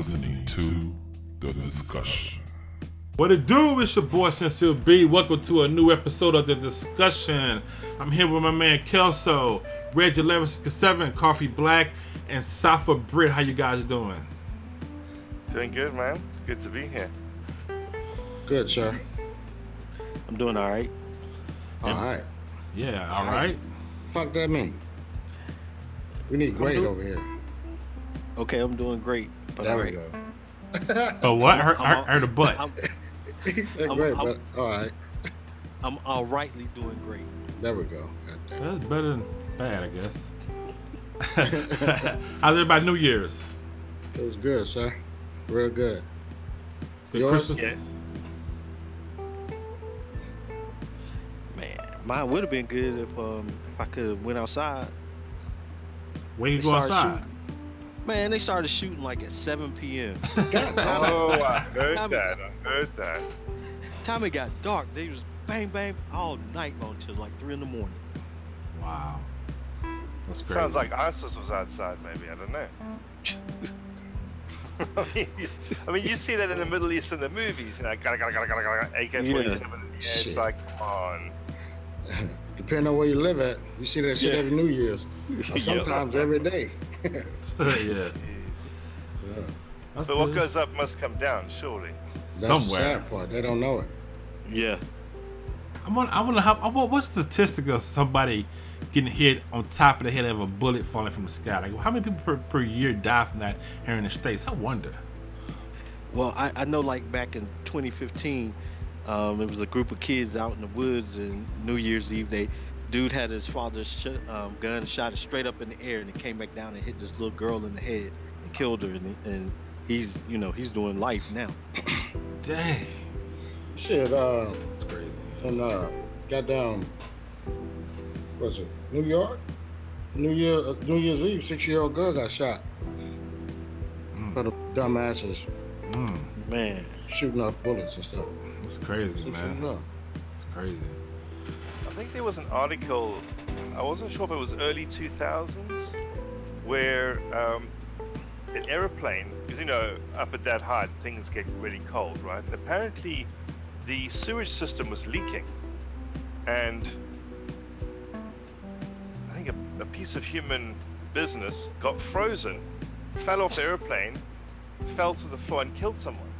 listening to The Discussion. What it do? It's your boy Sincere B. Welcome to a new episode of The Discussion. I'm here with my man Kelso, Reg 1167, Coffee Black, and Safa Brit. How you guys doing? Doing good, man. Good to be here. Good, sir. I'm doing all right. All right. Yeah, all right. Fuck that man. We need great over here. Okay, I'm doing great. But There all we go. But what? I heard, I I'm- a butt. I'm, he said I'm- great, I'm- but all right. I'm all rightly doing great. There we go. That's better than bad, I guess. How's everybody New Year's? It was good, sir. Real good. Good Yours? Christmas? Man, mine would have been good if um if I could have went outside. When you They go outside? shooting. Man, they started shooting like at 7 p.m. God. Oh, I heard I'm- that. I heard that. Time it got dark, they was bang bang all night long till like three in the morning. Wow. That's crazy. Sounds like ISIS was outside, maybe. I don't know. I, mean, you, I mean, you see that in the Middle East in the movies, you know, gotta, gotta, gotta, gotta, gotta, AK 47. Yeah. it's like, come on. Depending on where you live at, you see that shit Yeah. every New Year's. Or Yeah. sometimes every day. yeah. Jeez. Yeah. That's But what goes up must come down, surely. That's Somewhere. the sad part. They don't know it. Yeah. I want. I want to. How, what, what's the statistic of somebody getting hit on top of the head of a bullet falling from the sky? Like, how many people per, per year die from that here in the states? I wonder. Well, I, I know like back in 2015, um, it was a group of kids out in the woods and New Year's Eve. They dude had his father's sh- um, gun, shot it straight up in the air, and it came back down and hit this little girl in the head and killed her. And, and he's you know he's doing life now. Dang, Shit, uh, that's crazy. and uh, goddamn, what's it, New York? New Year, uh, New Year's Eve, six-year-old girl got shot. Mm. For the dumbasses Mm, Man, shooting off bullets and stuff. that's crazy, Six man. years. It's crazy. I think there was an article, I wasn't sure if it was early 2000s, where um, an aeroplane, because you know, up at that height, things get really cold, right? And apparently, the sewage system was leaking. And I think a, a piece of human business got frozen, fell off the airplane, fell to the floor, and killed someone.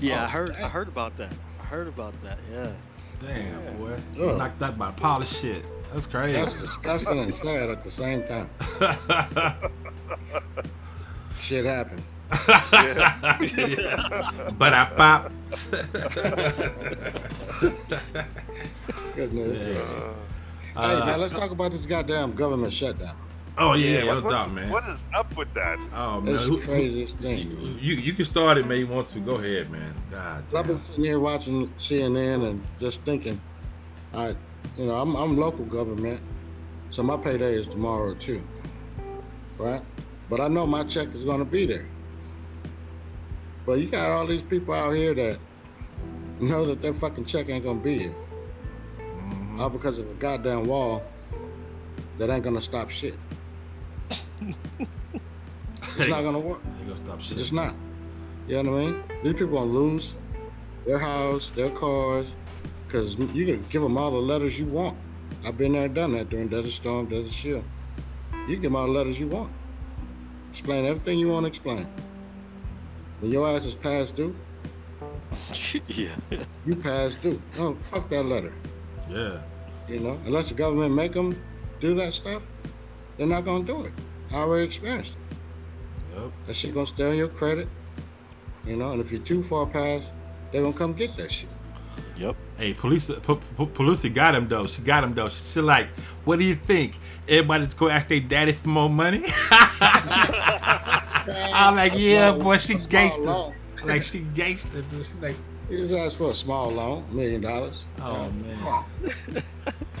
yeah, Oh, I heard I heard about that. I heard about that. Yeah. Damn, Yeah. boy. Ugh. Knocked out by a pile of shit. That's crazy. That's disgusting and sad at the same time. Shit happens. but I popped. Good news. Yeah. Uh, Hey, man, let's talk about this goddamn government shutdown. Oh yeah, yeah, what's- no doubt, man. What is up with that? Oh man, It's Who- the craziest thing. man. You you can start it, man. You want to? Go ahead, man. God I've been sitting here watching CNN and just thinking, I, you know, I'm, I'm local government, so my payday is tomorrow too, right? But I know my check is going to be there. But you got all these people out here that know that their fucking check ain't going to be here, Mhm. all because of a goddamn wall that ain't going to stop shit. It's not to work. Gonna stop It's shit? just not. You know what I mean? These people gonna lose their house, their cars, because you can give them all the letters you want. I've been there and done that during Desert Storm, Desert Shield. You can give them all the letters you want. Explain everything you want to explain. When your ass is past due, yeah. you past due. No, fuck that letter. Yeah. You know, unless the government make them do that stuff, they're not gonna do it. Already experienced it. Yep. That shit gonna stay on your credit. You know, and if you're too far past, they're gonna come get that shit. Yep. Hey, police, P- P- Pelosi got him though. She got him though. She like, what do you think? Everybody's go ask their daddy for more money. I'm like, yeah, small- boy, she gangster. like she gangster. Dude. She like, You just asked for a small loan, million dollars. Oh, Uh, man.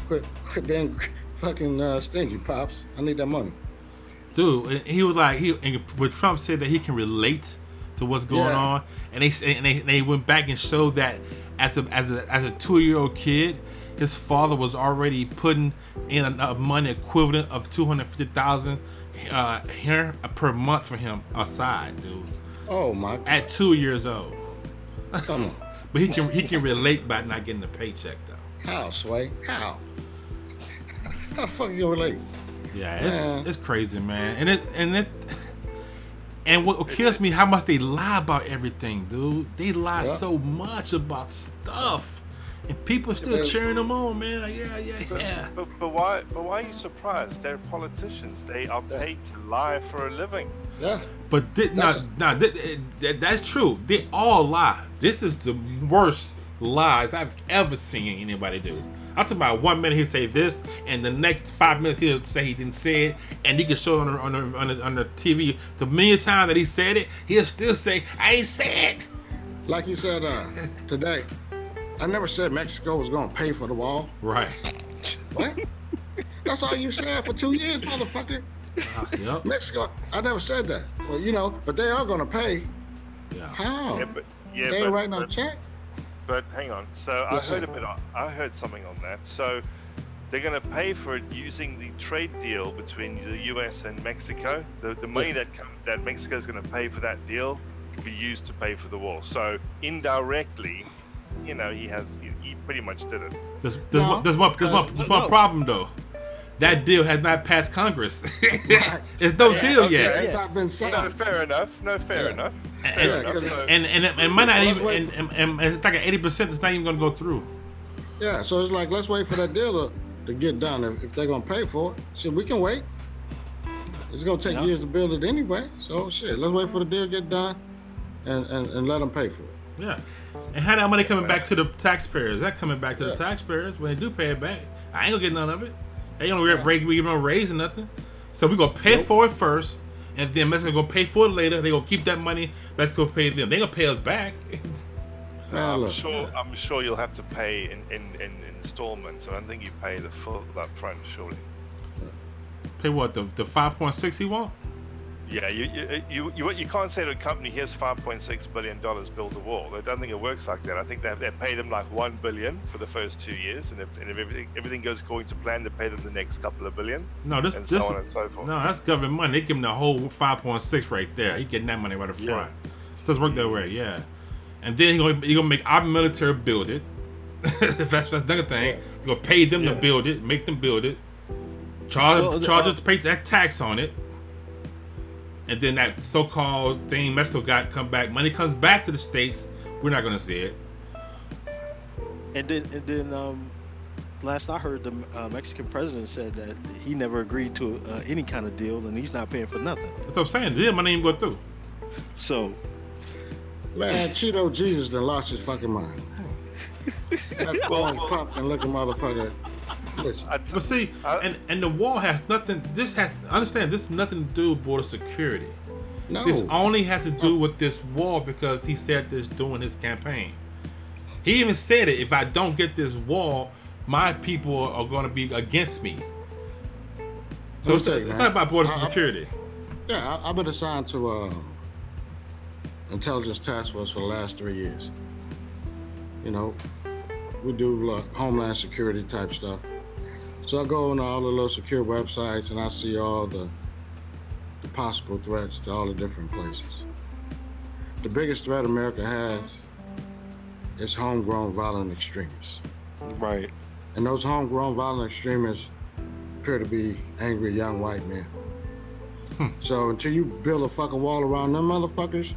quit, quit being fucking uh, stingy, pops. I need that money. Dude, and he was like, he. And when Trump said that he can relate to what's going Yeah. on, and they and they, they went back and showed that as a as a as a two year old kid, his father was already putting in a, a money equivalent of two hundred fifty thousand uh here per month for him aside, dude. Oh my God. at two years old. Come on. But he can he can relate by not getting the paycheck though. How, Sway? How? How the fuck you relate? Yeah, it's Yeah. it's crazy, man. And it and it and what kills me how much they lie about everything, dude. They lie Yeah. so much about stuff. And people still Yeah. cheering them on, man. Like, yeah, yeah, But, yeah. but, but why? But why are you surprised? They're politicians. They are paid to lie for a living. Yeah. But thi- That's nah, nah, thi- eh, that, that's true. They all lie. This is the worst lies I've ever seen anybody do. I'm talking about one minute he'll say this, and the next five minutes he'll say he didn't say it, and you can show it on the, on the, on the, on the TV the million times that he said it, he'll still say, I ain't said it. Like you said uh, today, I never said Mexico was gonna pay for the wall. Right. What? That's all you said for two years, motherfucker. yep. Mexico, I never said that. Well, you know, but they are gonna pay. Yeah. How? Yeah, but yeah, they but, ain't writing no check. But hang on. So I heard sir. a bit. On, I heard something on that. So they're going to pay for it using the trade deal between the U.S. and Mexico. The the money that come, that Mexico is going to pay for that deal will be used to pay for the wall. So indirectly, you know, he has he, he pretty much did it. There's, there's, No, one, there's, one, there's, one, there's one no. problem, though. That deal has not passed Congress. Right. It's no Yeah, deal okay. yet. It's not been signed. No, fair enough. No, fair Yeah. enough. And- Fair Yeah, enough. 'cause- So, and and it, might not even and, and, and it's like an eighty percent it's not even gonna go through. Yeah, so it's like let's wait for that deal to, to get done. If, if they're gonna pay for it, shit, we can wait. It's gonna take years to build it anyway. So shit, let's wait for the deal to get done, and, and, and let them pay for it. Yeah. And how that money coming back to the taxpayers? That coming back to the taxpayers when they do pay it back. I ain't gonna get none of it. They don't Yeah. we don't raise or nothing. So we gonna pay Nope. for it first, and then Mexico gonna pay for it later. They gonna keep that money. Mexico pay them. They gonna pay us back. Man, I'm sure. I'm sure you'll have to pay in, in, in installments. I don't think you pay the full up front, surely. pay what the the five point six he want? Yeah, you you, you you you can't say to a company, here's 5.6 billion dollars, build a wall. I don't think it works like that. I think they they pay them like one billion for the first two years, and if, and if everything everything goes according to plan, they pay them the next couple of billion, No, this and this so on and so forth. no, that's government money. They give them the whole five point six right there. He getting that money right up Yeah. front. It doesn't work that way, yeah. And then he gonna he gonna make our military build it. if that's that's another thing, he gonna pay them Yeah. to build it, make them build it, charge Well, charge uh, us to pay that tax on it. And then that so-called thing Mexico got come back. Money comes back to the states. We're not gonna see it. And then, and then, um, last I heard, the uh, Mexican president said that he never agreed to uh, any kind of deal, and he's not paying for nothing. That's what I'm saying. Yeah, money ain't go through. So, man, Cheeto Jesus then lost his fucking mind. That corn popped and looking motherfucker. Listen, But see, I- and and the wall has nothing. This has understand. This has nothing to do with border security. no. This only had to do with this wall because he said this during his campaign. He even said it. If I don't get this wall, my people are going to be against me. So it's, Okay, it's not about border Uh-uh. security. Yeah, I, I've been assigned to um, intelligence task force for the last three years. You know, we do like, homeland security type stuff. So I go on all the little secure websites and I see all the the possible threats to all the different places. The biggest threat America has is homegrown violent extremists. right. And those homegrown violent extremists appear to be angry young white men. Hmm. So until you build a fucking wall around them motherfuckers,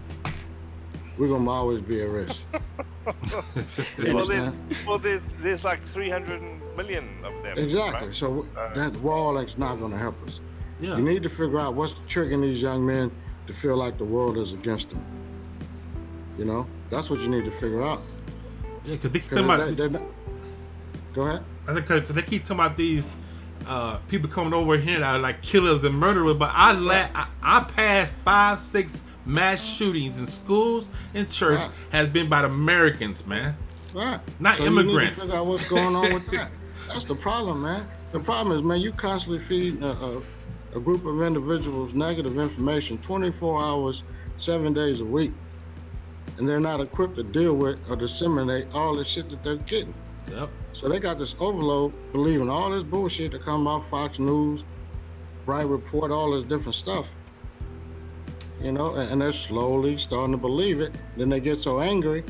we're gonna always be at risk. You well, there's well, there's there's like 300 million of them. Exactly. right? So Uh, that wall is not gonna help us. Yeah. You need to figure out what's triggering these young men to feel like the world is against them. You know, that's what you need to figure out. Yeah, because they keep 'Cause talking about. they're not- Go ahead. I think 'cause they keep talking about these uh, people coming over here that are like killers and murderers, but I la- I, I passed five, six mass shootings in schools and church Right. has been by the Americans, man. Right. Not so You need immigrants. to figure out what's going on with that. That's the problem, man. The problem is, man, you constantly feed a, a, a group of individuals negative information 24 hours, seven days a week, and they're not equipped to deal with or disseminate all the shit that they're getting. Yep. So they got this overload, believing all this bullshit that come off Fox News, Bright Report, all this different stuff. you know, and, and they're slowly starting to believe it. Then they get so angry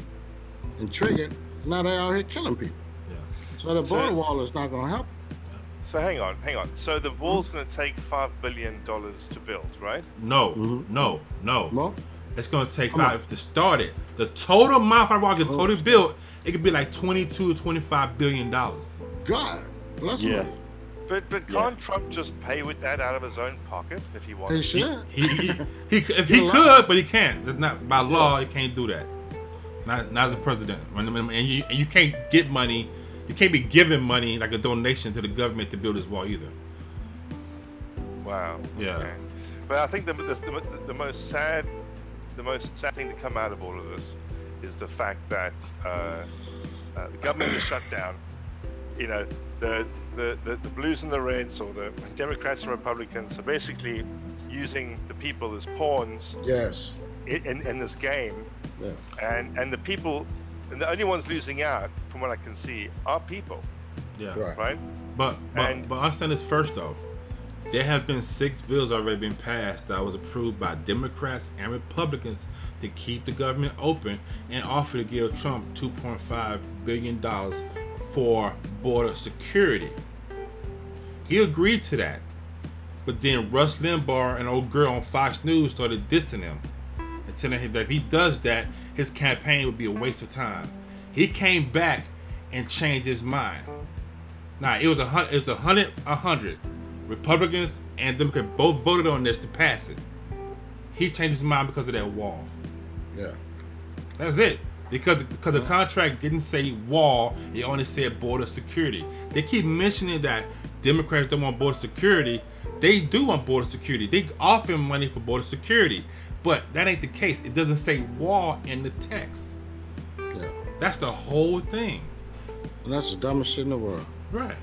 and triggered. Now they're out here killing people. Yeah. So the border it's- wall is not going to help. So hang on, hang on. So the wall's going to take five billion dollars to build, right? No, Mhm. no, no. Well, It's gonna take Come on. five to start it. The total amount of rock get Oh. totally built, it could be like 22 to 25 billion dollars. God bless Yeah. him. But but can't Trump just pay with that out of his own pocket if he wants? He to? should. He, he, he, if he a lot. could, but he can't. It's not by law. He can't do that. Not, not as a president. And you, and you can't get money. You can't be giving money like a donation to the government to build this wall either. Wow. Yeah. Okay. But I think the, the, the, the most sad, the most sad thing to come out of all of this is the fact that uh, uh, the government is shut down. You know, the, the, the, the blues and the reds, or the Democrats and Republicans, are basically using the people as pawns Yes. in, in, in this game, Yeah. and and the people, and the only ones losing out, from what I can see, are people, Yeah. Right. right? But but, And- but understand this first though. There have been six bills already been passed that was approved by Democrats and Republicans to keep the government open and offer to give Trump 2.5 billion dollars for border security. He agreed to that. But then Rush Limbaugh, an old girl on Fox News, started dissing him and telling him that if he does that, his campaign would be a waste of time. He came back and changed his mind. Now it was a hundred. It was a hundred, a hundred. Republicans and Democrats both voted on this to pass it. He changed his mind because of that wall. Yeah. That's it. Because because the contract didn't say wall, it only said border security. They keep mentioning that Democrats don't want border security. They do want border security. They offer money for border security, but that ain't the case. It doesn't say wall in the text. Yeah. That's the whole thing, And that's the dumbest shit in the world. right?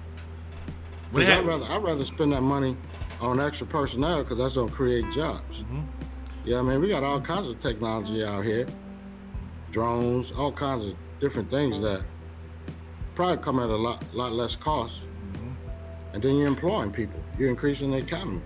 They I'd rather I'd rather spend that money on extra personnel because that's gonna create jobs. Mhm. Yeah, I mean we got all kinds of technology out here, drones, all kinds of different things that probably come at a lot lot less cost, Mhm. and then you're employing people. You're increasing the economy.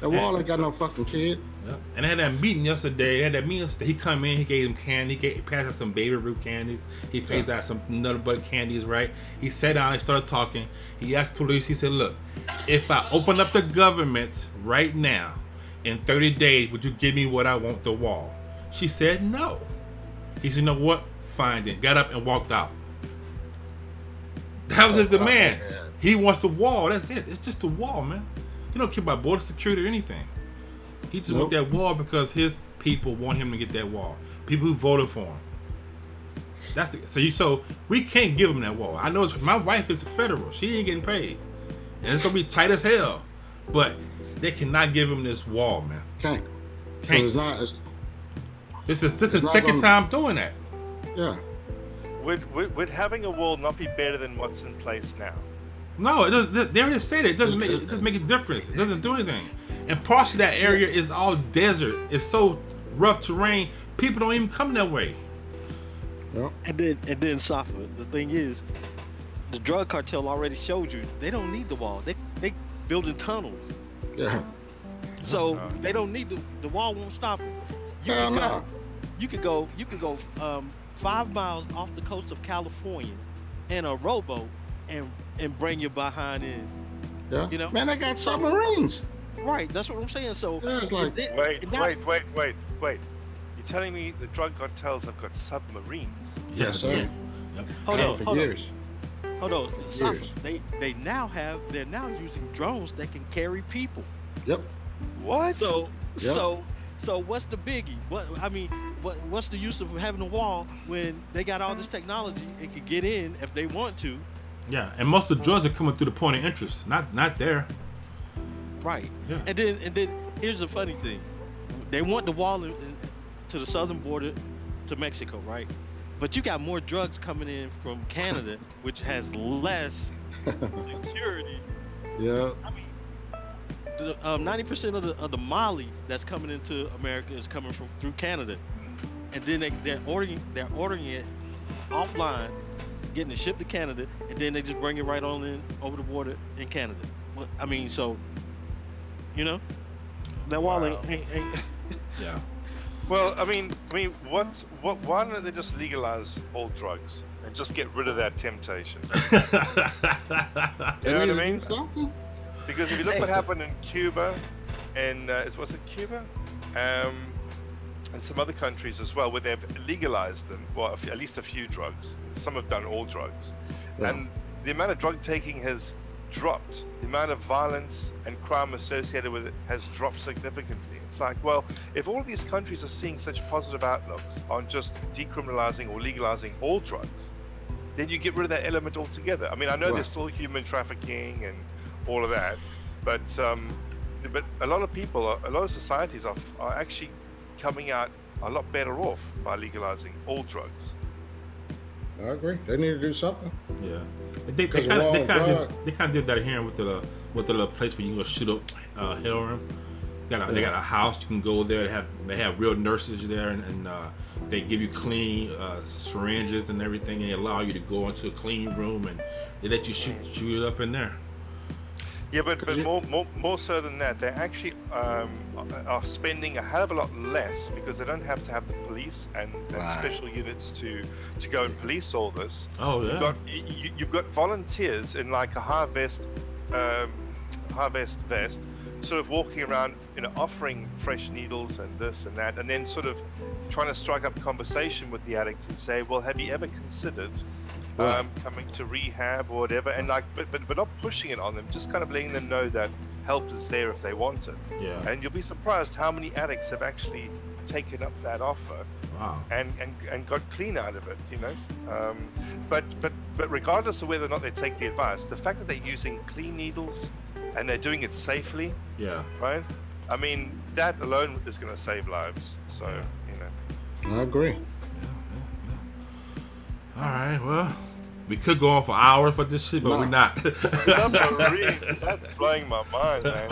That wall ain't got no fucking kids. Yep. And they had that meeting yesterday. They had that meeting yesterday. He come in, he gave him candy. He, gave, he passed out some Baby Ruth candies. He passed out some nut butter candies, right? He sat down, he started talking. He asked Pelosi, he said, Look, if I open up the government right now, in 30 days, would you give me what I want, the wall? She said, No. He said, You know what? Fine then. Got up and walked out. That was his demand. Yeah. He wants the wall. That's it. It's just the wall, man. He don't care about border security or anything. He just want that wall because his people want him to get that wall. People who voted for him. That's the, so you so we can't give him that wall. I know it's, my wife is a federal. She ain't getting paid, and it's gonna be tight as hell. But they cannot give him this wall, man. Can't. 'Cause Can't. It's not. It's, This is this is second gonna- time doing that. yeah. Would, would would having a wall not be better than what's in place now? No, it doesn't, they already said it. It doesn't make it doesn't make a difference. It doesn't do anything. And parts of that area is all desert. It's so rough terrain. People don't even come that way. Yep. And then and then Safa, the thing is, the drug cartel already showed you they don't need the wall. They they building tunnels. Yeah. So Oh. they don't need the the wall won't stop them. You Hell could no. go you could go you could go um, five miles off the coast of California in a rowboat and and bring your behind in. Yeah. You know? Man, I got submarines. Right, that's what I'm saying. So Yeah, like- it- Wait, and wait, wait, wait, wait. You're telling me the drug cartels have got submarines? Yes, sir. Yes. Hold on, for hold on. Hold on, Safa, Years. they they now have they're now using drones that can carry people. Yep. What? So Yep. so so what's the biggie? What I mean, what what's the use of having a wall when they got all this technology and can get in if they want to? Yeah, and most of the drugs are coming through the point of interest, not not there. Right. Yeah. And then and then here's the funny thing. They want the wall in, in, to the southern border to Mexico, right? But you got more drugs coming in from Canada, which has less security. yeah. I mean, the, um, 90% of the of the Molly that's coming into America is coming from through Canada, and then they, they're ordering they're ordering it offline, getting it shipped to Canada, and then they just bring it right on in over the border in Canada. Well, I mean, so you know, that wall ain't, Wow. ain't, ain't Yeah. Well, I mean, I mean, what's what? Why don't they just legalize all drugs and just get rid of that temptation? You know what I They need to mean? Because if you look what happened in Cuba, and uh, is- was it Cuba, um, and some other countries as well, where they've legalized them, well, at least a few drugs. Some have done all drugs, Yeah. and the amount of drug taking has dropped. The amount of violence and crime associated with it has dropped significantly. It's like, well, if all of these countries are seeing such positive outlooks on just decriminalizing or legalizing all drugs, then you get rid of that element altogether. I mean, I know Right. there's still human trafficking and all of that, but um, but a lot of people, a lot of societies are, are actually coming out a lot better off by legalizing all drugs. I agree. They need to do something. Yeah, they, they 'Cause kind of they kind of did, they kind of did that here with the with the little place where you can go shoot up uh, heroin. Got a, They got a house you can go there. They have they have real nurses there, and, and uh, they give you clean uh, syringes and everything, and they allow you to go into a clean room and they let you shoot shoot it up in there. Yeah, but, 'Cause but more, more more so than that, they actually um, are spending a hell of a lot less because they don't have to have the police and, and Right. special units to to go and police all this. Oh yeah. You've got you, you've got volunteers in like a harvest vest, um, high vest vest, sort of walking around, you know, offering fresh needles and this and that, and then sort of trying to strike up conversation with the addicts and say, well, have you ever considered um, coming to rehab or whatever? And like, but, but but not pushing it on them, just kind of letting them know that help is there if they want it. yeah. And you'll be surprised how many addicts have actually taken up that offer Wow. and, and, and got clean out of it, you know. Um, but but but regardless of whether or not they take the advice, the fact that they're using clean needles and they're doing it safely, Yeah. right? I mean, that alone is going to save lives. So Yeah. you know, I agree. Yeah, yeah, yeah. All right. Well, we could go on for hours for this shit, but No. we're not. that's blowing my mind, man.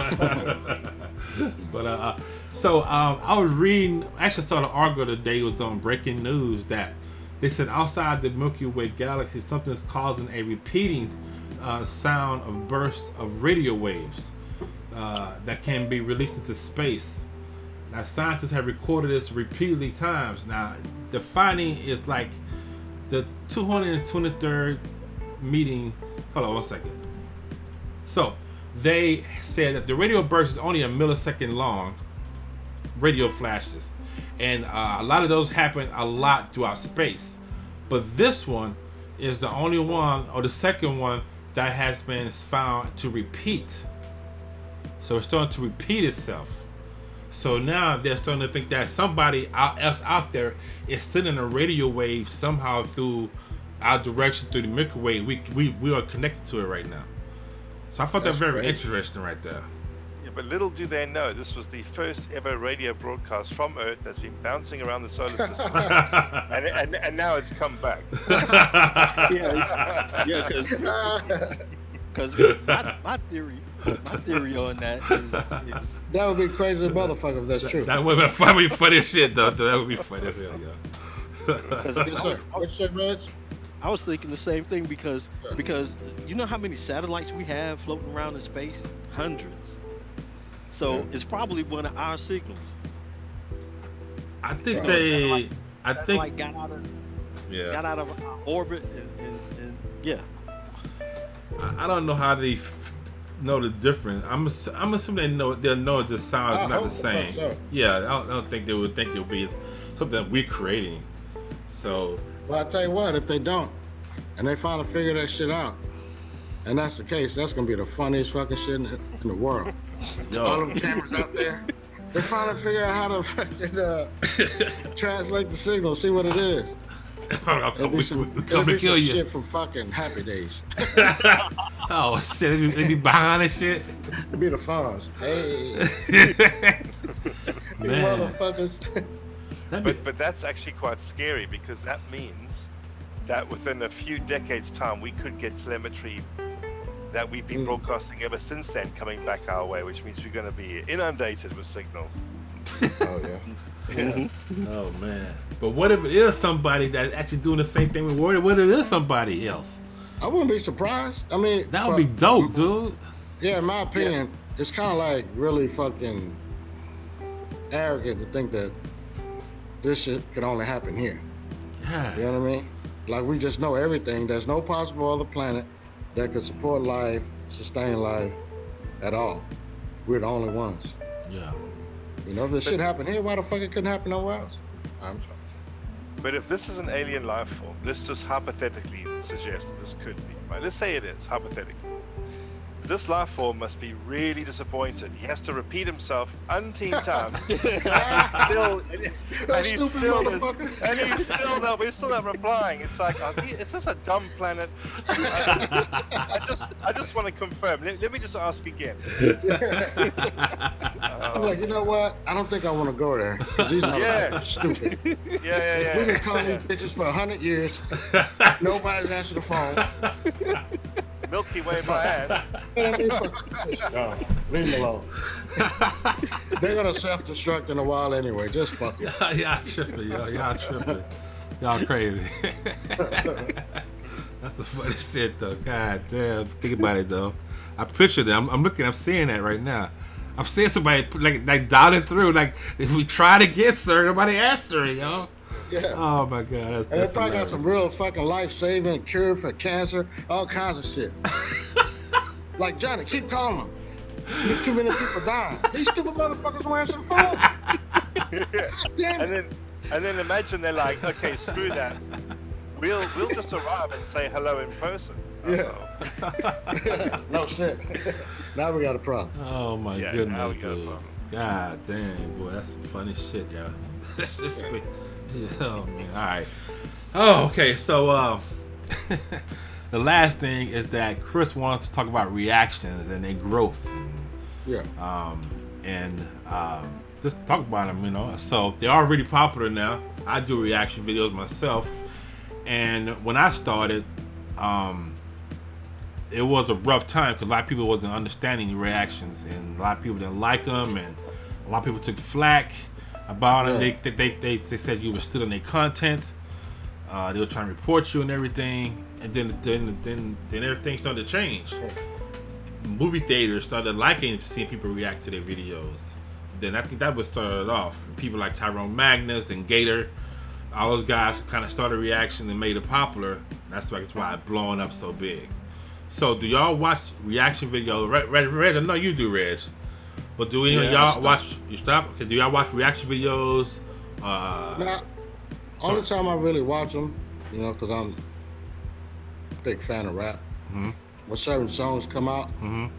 but uh, so um, I was reading. Actually, saw an article today. It was on breaking news that they said outside the Milky Way galaxy, something is causing a repeating uh, sound of bursts of radio waves uh, that can be released into space. Now, scientists have recorded this repeatedly times. Now, the finding is like the 223rd meeting. Hold on one second. So, they said that the radio burst is only a millisecond long radio flashes. And uh, a lot of those happen a lot throughout space. But this one is the only one, or the second one, that has been found to repeat. So it's starting to repeat itself. So now they're starting to think that somebody else out there is sending a radio wave somehow through our direction through the Milky Way. We, we, we are connected to it right now. So I thought that That's very crazy. interesting right there. Yeah, but little do they know, this was the first ever radio broadcast from Earth that's been bouncing around the solar system, and, and and now it's come back. Yeah, yeah, because my, my theory, my theory on that is, is That would be crazy as motherfucker if that's true. That would be funny, funny as shit, though. That would be funny as hell, yeah. because yes, sir. What you said, I was thinking the same thing because because you know how many satellites we have floating around in space? Hundreds. So Yeah. it's probably one of our signals. I think Right. they. I think. like got out of Yeah. got out of uh, orbit and, and, and yeah. I I don't know how they f- know the difference. I'm. ass- I'm assuming they know. They'll know the sound is not the same. so. Yeah. I don't, I don't think they would think it would be something that we're creating. So. Well, I tell you what, if they don't, and they finally figure that shit out, and that's the case, that's gonna be the funniest fucking shit in the, in the world. All Yo. them cameras out there. They're trying to figure out how to fucking uh, translate the signal, see what it is. I'll It'll come, be some, we come be and kill some you. shit from fucking Happy Days. oh shit! They be, be behind and shit. It'll be the Fonz. Hey, you Man. motherfuckers. But but that's actually quite scary because that means that within a few decades' time we could get telemetry that we've been Mm. broadcasting ever since then coming back our way, which means we're going to be inundated with signals. oh yeah. Yeah. Oh man! But what if it is somebody that's actually doing the same thing with Word? What if it is somebody else? I wouldn't be surprised. I mean, That would for- be dope, dude. Yeah, in my opinion, it's kind of like really fucking arrogant to think that this shit could only happen here. Yeah. You know what I mean? Like we just know everything. There's no possible other planet that could support life, sustain life at all. We're the only ones. Yeah. You know, if this But- shit happened here, why the fuck it couldn't happen nowhere else? I'm sorry. But if this is an alien life form, let's just hypothetically suggest that this could be. Right? Let's say it is, hypothetically. This life form must be really disappointed. He has to repeat himself umpteen times. and he's still, and, and he's still, motherfucker. and he's still not, we're still not replying. It's like, are the- is this a dumb planet? I, I just, I just want to confirm. Let, let me just ask again. I'm like, you know what? I don't think I want to go there. These motherfuckers Yeah. stupid. Yeah, yeah, yeah. We've been calling yeah. these bitches for a hundred years. Nobody's answered the phone. Milky Way my ass. Man, these fuckers- No, leave them alone. They're gonna self-destruct in a while anyway. Just fuck it. y'all tripping, y'all. Y'all tripping. Y'all crazy. That's the funny shit, though. God damn. Think about it, though. I picture them. I'm, I'm looking. I'm seeing that right now. I'm seeing somebody like like dialing through. Like if we try to get sir, nobody answering, yo. Yeah. Oh my god, that's, And they that's probably got some real fucking life-saving cure for cancer, all kinds of shit. like Johnny, keep calling them. There's too many people dying. These stupid motherfuckers won't answer the phone. Damn and then and then imagine they're like, okay, screw that. We'll we'll just arrive and say hello in person. Yeah. No shit. now we got a problem. Oh my Yeah, now goodness, we got a dude. problem. God damn, boy, that's some funny shit, yo. That's just be- yeah, oh man. All right. Oh, okay. So, uh, the last thing is that Chris wants to talk about reactions and their growth, Yeah. um, and um, just talk about them. You know, so they are really popular now. I do reaction videos myself, and when I started, um, it was a rough time because a lot of people wasn't understanding reactions, and a lot of people didn't like them, and a lot of people took flack about. Yeah. They, they, they, they said you were stealing their content. Uh, they were trying to report you and everything, and then then then then everything started to change. Movie theaters started liking seeing people react to their videos. Then I think that was started off. People like Tyrone Magnus and Gator, all those guys kind of started reaction and made it popular. That's why it's why it's blowing up so big. So do y'all watch reaction videos? Red, Red, Reg I know you do, Reg. But do any of Yeah, I y'all stopped. watch? You stop? Okay. Do y'all watch reaction videos? Uh, Now, only time I really watch them, you know, because I'm a big fan of rap. Mhm. When certain songs come out, Mhm.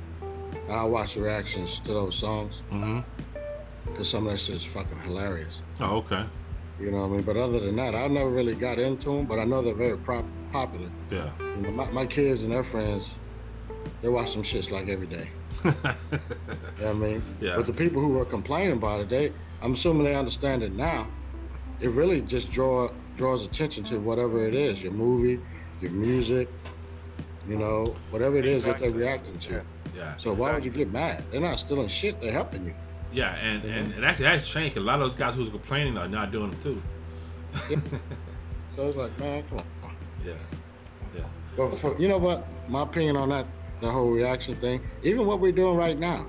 and I watch the reactions to those songs, Mhm. because some of that shit is fucking hilarious. Oh, okay. You know what I mean? But other than that, I never really got into them, but I know they're very prop- popular. Yeah. You know, my, my kids and their friends, they watch some shits like every day. You know what I mean? Yeah. But the people who were complaining about it, they, I'm assuming they understand it now. It really just draw draws attention to whatever it is, your movie, your music, you know, whatever it is that they're reacting to. Yeah. yeah. So why would you get mad? They're not stealing shit. They're helping you. Yeah, and, and, and actually that's changed. 'cause A lot of those guys who was complaining are not doing them too. So it's like, man, come on. yeah. Yeah. But for, you know what? My opinion on that, the whole reaction thing, even what we're doing right now,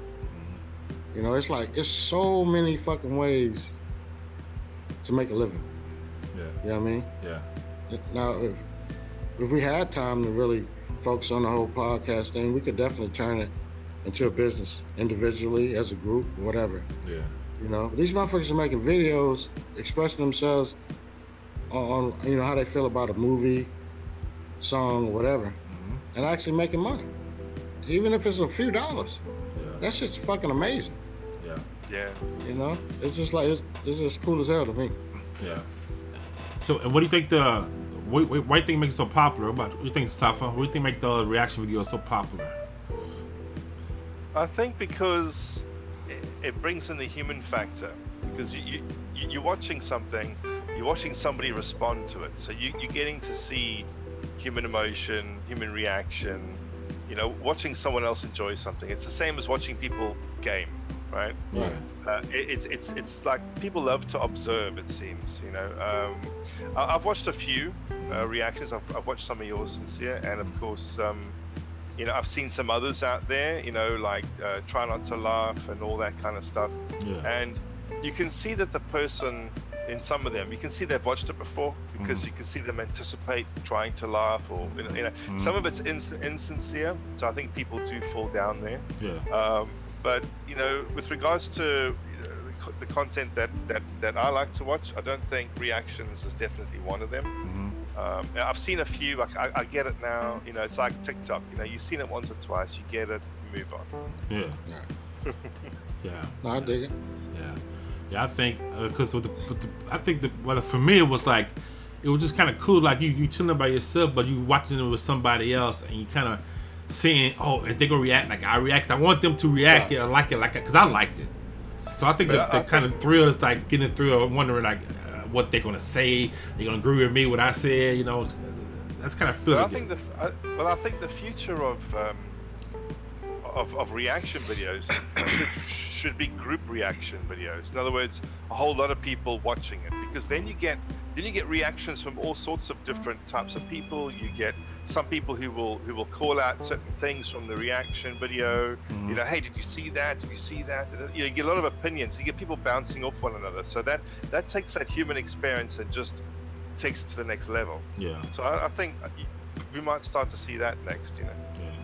you know, it's like it's so many fucking ways to make a living. Yeah. You know what I mean? Yeah. Now, if if we had time to really focus on the whole podcast thing, we could definitely turn it into a business, individually, as a group, whatever. Yeah. You know, these motherfuckers are making videos expressing themselves on, on you know how they feel about a movie, song, whatever, Mhm. and actually making money, even if it's a few dollars. Yeah. That's just fucking amazing. Yeah. Yeah. You know, it's just like it's, it's just cool as hell to me. Yeah. So, and what do you think the what, what, what do you think makes it so popular? What, what do you think, Safa? What do you think make the reaction videos so popular? I think because it, it brings in the human factor. Because you, you you- you're watching something, you're watching somebody respond to it. So you, you're getting to see human emotion, human reaction. You know, watching someone else enjoy something. It's the same as watching people game, right? Right. Uh, it, it's it's it's like people love to observe. It seems, you know. Um, I, I've watched a few uh, reactions. I've, I've watched some of yours, sincere, and of course, um, you know, I've seen some others out there. You know, like uh, try not to laugh and all that kind of stuff. Yeah. And you can see that the person in some of them. You can see they've watched it before because Mhm. you can see them anticipate trying to laugh or you know, you know Mhm. some of it's ins- insincere. So I think people do fall down there. Yeah. Um, but you know, with regards to you know, the, co- the content that, that that I like to watch, I don't think reactions is definitely one of them. hmm Um, I've seen a few. I, I, I get it now. You know, it's like TikTok. You know, you've seen it once or twice. You get it. Move on. Yeah. Yeah. Yeah. No, I dig it. Yeah, yeah. I think because with with the, I think the well for me it was like it was just kind of cool. Like you you chilling by yourself, but you watching it with somebody else, and you kind of seeing oh if they gonna react like I react. I want them to react yeah, like it like it because I liked it. So I think But the, I- the I kind of thrill is like getting through and wondering like uh, what they're gonna say. They're gonna agree with me what I said. You know, that's kind of feel. Well, I think the I, well, I think the future of um, of, of reaction videos should, be group reaction videos. In other words, a whole lot of people watching it because then you get then you get reactions from all sorts of different types of people. You get some people who will who will call out certain things from the reaction video. Mhm. You know, hey, did you see that? Did you see that? You, know, you get a lot of opinions. You get people bouncing off one another. So that that takes that human experience and just takes it to the next level. yeah, So I, I think we might start to see that next. You know. yeah,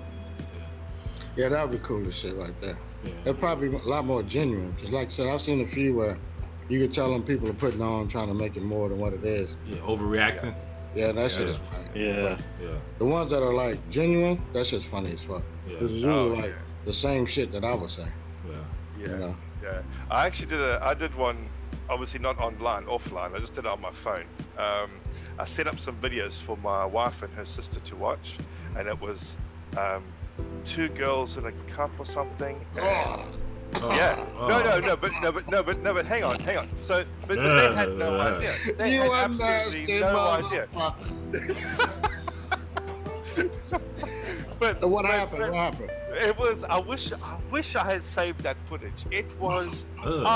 Yeah, that would be cool as shit right there. yeah, yeah. It'd probably be a lot more genuine. Because, like I said, I've seen a few where you could tell them people are putting on trying to make it more than what it is. yeah overreacting. Yeah, that shit Yeah. is funny. Yeah. But Yeah, the ones that are like genuine, that shit's funny as fuck. yeah, Because it's Oh, usually like the same shit that I was saying. yeah. Yeah. You know? Yeah. I actually did a. I did one. Obviously not online, offline. I just did it on my phone. Um, I set up some videos for my wife and her sister to watch, and it was um, two girls in a cup or something. and- Oh, Yeah. oh. No, no, no, but no, but no, but no, but hang on, hang on. So, but, but they had no idea. They you had absolutely no idea. But what but- happened? but What happened? It was. I wish. I wish I had saved that footage. It was oh. Ugh.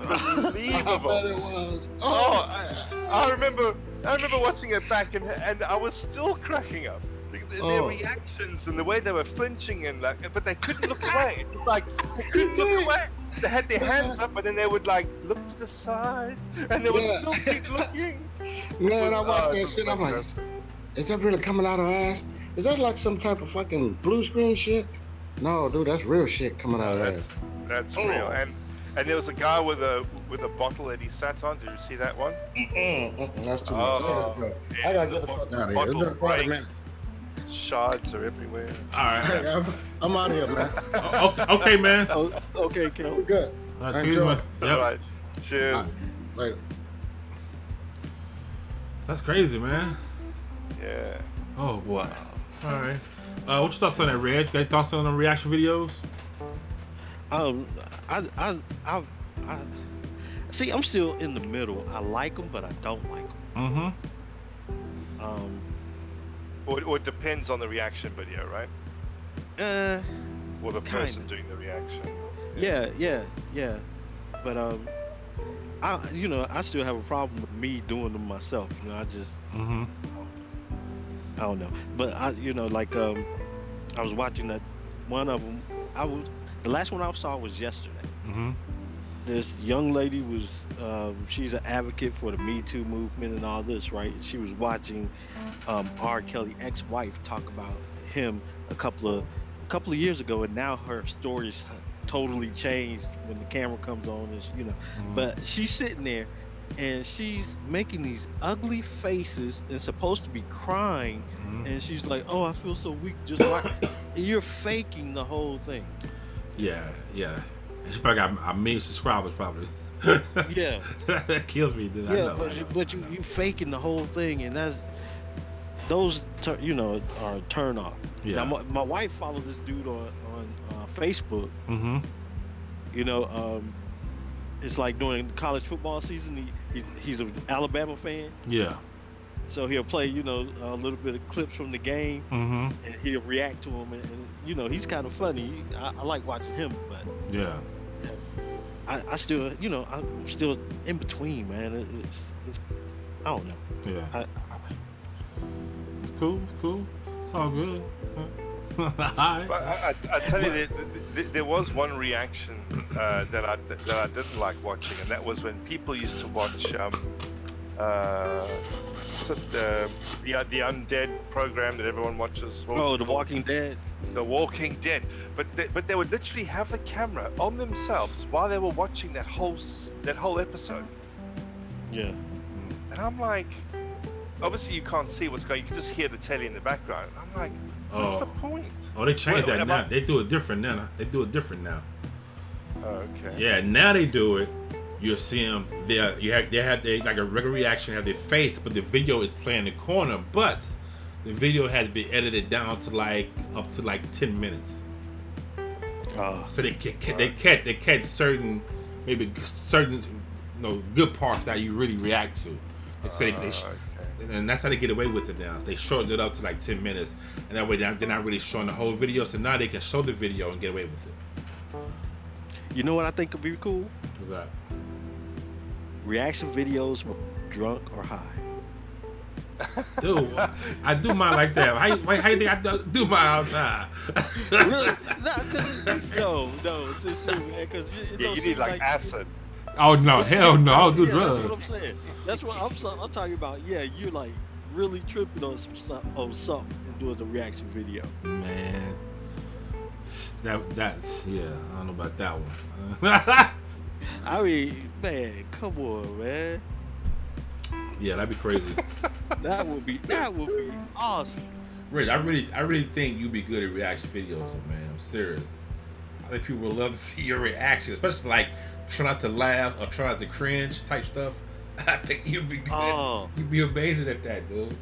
I unbelievable. bet it was. Oh, I, I remember. I remember watching it back, and and I was still cracking up. The- Their Oh. reactions and the way they were flinching and like, but they couldn't look away. It was like they couldn't look away. They had their hands up, but then they would like look to the side, and they would Yeah. still keep looking. Man, I was- watched oh, that shit. I'm like, is that really coming out of her ass? Is that like some type of fucking blue screen shit? No, dude, that's real shit coming out of her That's, ass. that's Oh. real. And and there was a guy with a with a bottle that he sat on. Did you see that one? Mm-mm, mm-mm, that's too much. Oh, I gotta go. I gotta get the fuck out of here. It's been 40 break. minutes. Shards are everywhere. All right. Hey, I'm, I'm out of here, man. O- okay, okay, man. Oh, okay, We're good. Uh, Enjoy. Tuesday, man. Yep. right. Cheers. All right. Later. That's crazy, man. Yeah. Oh boy. All right. Uh, what's your thoughts on that, Reg? You got any thoughts on the reaction videos? Um, I, I, I, I, see. I'm still in the middle. I like them, but I don't like them. Mm-hmm. Um, Or, or it depends on the reaction video, right? uh, Or the person Kinda. doing the reaction. yeah, yeah, yeah. But um, I, you know, I still have a problem with me doing them myself. You know, I just, Mm-hmm. I don't know. But I, you know, like um, I was watching that one of them. I was the last one I saw was yesterday. Mm-hmm. This young lady was um, she's an advocate for the me too movement and all this right? She was watching um, r. Kelly ex-wife talk about him a couple of a couple of years ago and now her story's totally changed when the camera comes on and you know. But she's sitting there and she's making these ugly faces and supposed to be crying Mhm. and she's like oh i feel so weak just and you're faking the whole thing. Yeah, yeah. She probably got a million subscribers, probably. yeah that kills me, dude. I Yeah, know, but you, but you you faking the whole thing, and that's those you know are a turn off. Yeah. Now my, my wife followed this dude on on uh, Facebook. Mm-hmm. You know, um, it's like during college football season. He, he's he's an Alabama fan, Yeah. So he'll play you know a little bit of clips from the game, Mm-hmm. and he'll react to them, and, and you know he's kind of funny. I, I like watching him, but Yeah. I, I still you know I'm still in between, man. It, it's, it's I don't know. Yeah. I, It's cool. Cool. It's all good. But I, I, I tell you, there, there- there was one reaction uh, that I that I didn't like watching, and that was when people used to watch um, uh, it, the the the undead program that everyone watches. Oh, The? Walking Dead. The Walking Dead. But they, but they would literally have the camera on themselves while they were watching that whole that whole episode, Yeah. and I'm like, obviously you can't see what's going. You can just hear the telly in the background. I'm like, what's the Oh, point? oh, they changed Well, that now. I- They do it different now. They do it different now. Okay. Yeah, now they do it. You'll see them. They you have they have they like a regular reaction, have their face, but the video is playing the corner. But the video has been edited down to like up to like ten minutes. Oh, So they ca- ca- they catch they catch certain maybe certain you know good parts that you really react to. And so they, they sh- ah, okay. and that's how they get away with it now. They shorten it up to like ten minutes, and that way they're not, they're not really showing the whole video. So now they can show the video and get away with it. you know what I think would be cool? What's that? Reaction videos with drunk or high. Dude, I do mine like that. How, you- how you think I do, do mine all the time? really? No, 'cause- no, no, it's just you, man. Because Yeah, you need like acid. oh no, hell no, I'll do yeah, That's what I'm drugs. saying. That's what I'm, so- I'm talking about. Yeah, you're like really tripping on some stuff, on something and doing the reaction video. Man, that that's yeah. I don't know about that one. I mean, man, come on, man. yeah, that'd be crazy. That would be that would be awesome. Rich, I really, I really think you'd be good at reaction videos, man. I'm serious. I think people would love to see your reaction, especially like try not to laugh or try not to cringe type stuff. I think you'd be good. Oh. You'd be amazing at that, dude.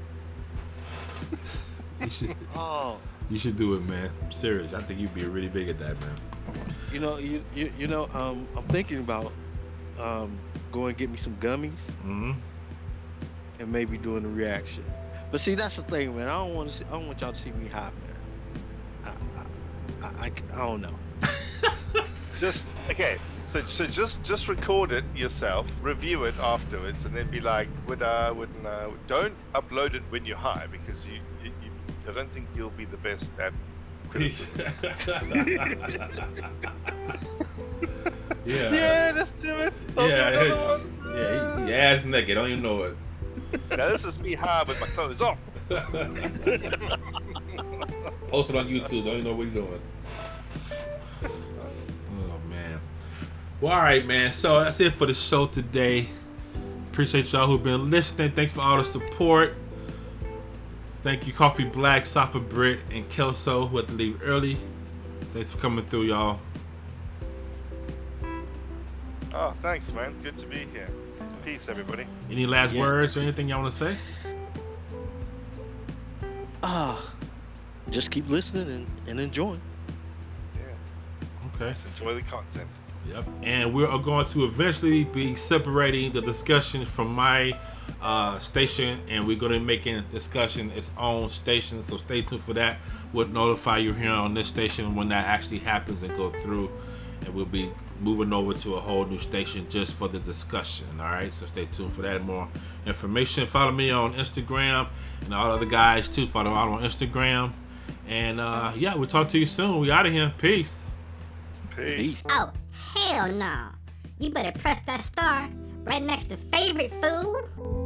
you should, Oh, you should do it, man. I'm serious. I think you'd be really big at that, man. You know, you you, you know, um, I'm thinking about um going get me some gummies hmm and maybe doing a reaction. But see, that's the thing, man. I don't want to. See, I don't want y'all to see me hot, man. I, I, I, I, I don't know. Just okay. So so just just record it yourself, review it afterwards, and then be like, would I, wouldn't I? Don't upload it when you're high because you, you, you I don't think you'll be the best at criticism. yeah. yeah, let's do it. I'll do Yeah, another one. yeah, he, he ass naked. Don't even know it. Now this is me high with my clothes off. Post it on YouTube. Don't even know what you're doing. Oh man. Well, all right, man. So that's it for the show today. Appreciate y'all who've been listening. Thanks for all the support. Thank you, Coffee Black, Safa Brit, and Kelso, who had to leave early. Thanks for coming through, y'all. Oh, thanks, man. Good to be here. Peace, everybody. Any last Yeah. words or anything y'all want to say? Ah, just keep listening and, and enjoying. Yeah, Okay. just enjoy the content. Yep. And we're going to eventually be separating the discussion from my uh, station, and we're going to be making discussion its own station. So stay tuned for that. We'll notify you here on this station when that actually happens and go through, and we'll be moving over to a whole new station just for the discussion. All right. So stay tuned for that. and More information. Follow me on Instagram and all other guys too. Follow me out on Instagram. And uh, yeah, we'll talk to you soon. We out of here. Peace. Peace. Peace. Oh, hell no. You better press that star right next to favorite food.